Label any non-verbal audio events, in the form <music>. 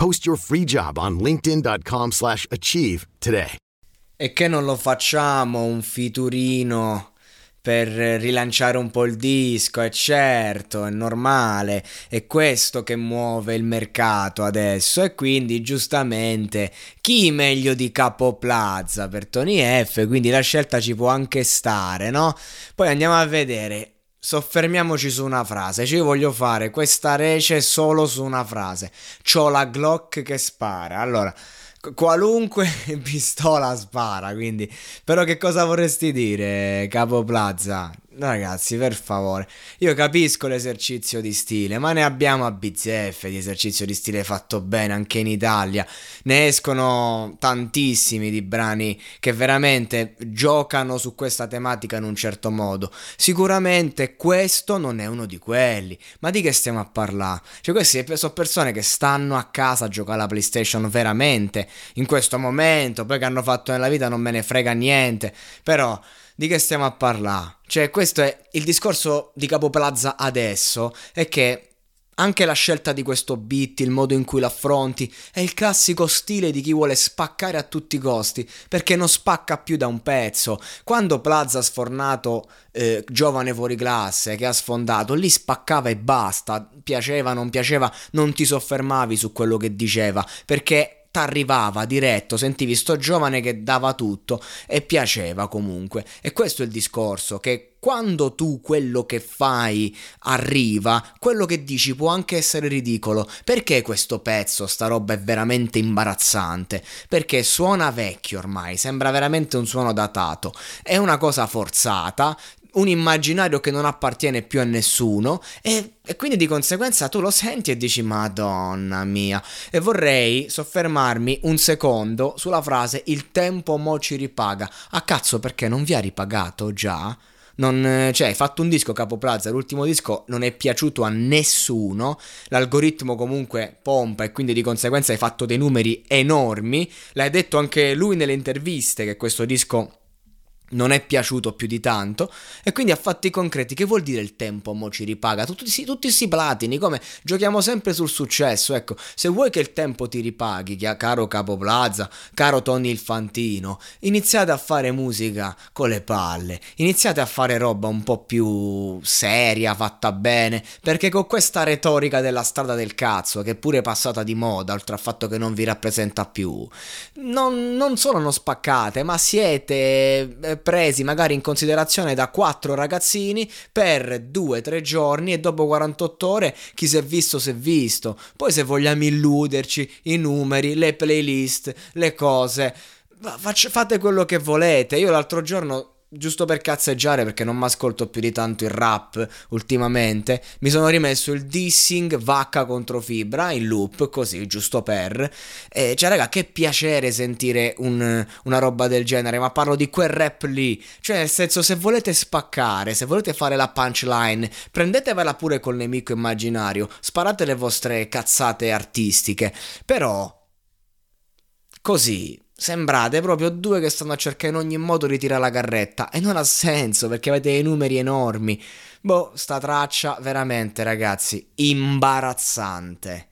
Post your free job on linkedin.com/achieve slash achieve today. E che non lo facciamo un fiturino per rilanciare un po' il disco, è certo, è normale, è questo che muove il mercato adesso e quindi giustamente chi meglio di Capo Plaza per Tony F, quindi la scelta ci può anche stare, no? Poi andiamo a vedere Soffermiamoci su una frase. Ci voglio fare questa rece solo su una frase. C'ho la Glock che spara. Allora, qualunque <laughs> pistola spara, quindi. Però che cosa vorresti dire, Capo Plaza? Ragazzi, per favore, io capisco l'esercizio di stile, ma ne abbiamo a bizzeffe di esercizio di stile fatto bene anche in Italia. Ne escono tantissimi di brani che veramente giocano su questa tematica in un certo modo. Sicuramente questo non è uno di quelli. Ma di che stiamo a parlare? Cioè, queste sono persone che stanno a casa a giocare alla PlayStation veramente in questo momento, poi che hanno fatto nella vita non me ne frega niente. Però di che stiamo a parlare? Cioè, questo è il discorso di Capo Plaza adesso, è che anche la scelta di questo beat, il modo in cui l'affronti, è il classico stile di chi vuole spaccare a tutti i costi, perché non spacca più da un pezzo. Quando Plaza ha sfornato eh, giovane fuori classe, che ha sfondato, lì spaccava e basta, piaceva, non piaceva, non ti soffermavi su quello che diceva, perché t'arrivava diretto, sentivi sto giovane che dava tutto e piaceva comunque. E questo è il discorso, che quando tu quello che fai arriva, quello che dici può anche essere ridicolo. Perché questo pezzo, sta roba è veramente imbarazzante? Perché suona vecchio ormai, sembra veramente un suono datato. È una cosa forzata, un immaginario che non appartiene più a nessuno e, e, quindi di conseguenza tu lo senti e dici madonna mia e vorrei soffermarmi un secondo sulla frase il tempo mo ci ripaga a cazzo perché non vi ha ripagato già? Non, cioè, hai fatto un disco Capo Plaza, l'ultimo disco non è piaciuto a nessuno, l'algoritmo comunque pompa e quindi di conseguenza hai fatto dei numeri enormi, l'hai detto anche lui nelle interviste che questo disco non è piaciuto più di tanto e quindi a fatti concreti che vuol dire il tempo mo ci ripaga? Tutti, sì, tutti si platini come giochiamo sempre sul successo ecco. Se vuoi che il tempo ti ripaghi caro Capo Plaza caro Tony il Fantino iniziate a fare musica con le palle iniziate a fare roba un po' più seria fatta bene perché con questa retorica della strada del cazzo che è pure passata di moda oltre al fatto che non vi rappresenta più non, non solo non spaccate ma siete eh, presi magari in considerazione da quattro ragazzini per due tre giorni e dopo 48 ore chi si è visto si è visto. Poi se vogliamo illuderci, i numeri, le playlist, le cose, fate quello che volete. Io l'altro giorno giusto per cazzeggiare perché non mi ascolto più di tanto il rap ultimamente, mi sono rimesso il dissing vacca contro fibra in loop, così, giusto per. E cioè, raga, che piacere sentire un, una roba del genere, ma parlo di quel rap lì. Cioè, nel senso, se volete spaccare, se volete fare la punchline, prendetevela pure col nemico immaginario, sparate le vostre cazzate artistiche. Però, così Sembrate proprio due che stanno a cercare in ogni modo di tirare la carretta e non ha senso perché avete dei numeri enormi. Boh, sta traccia veramente ragazzi, imbarazzante.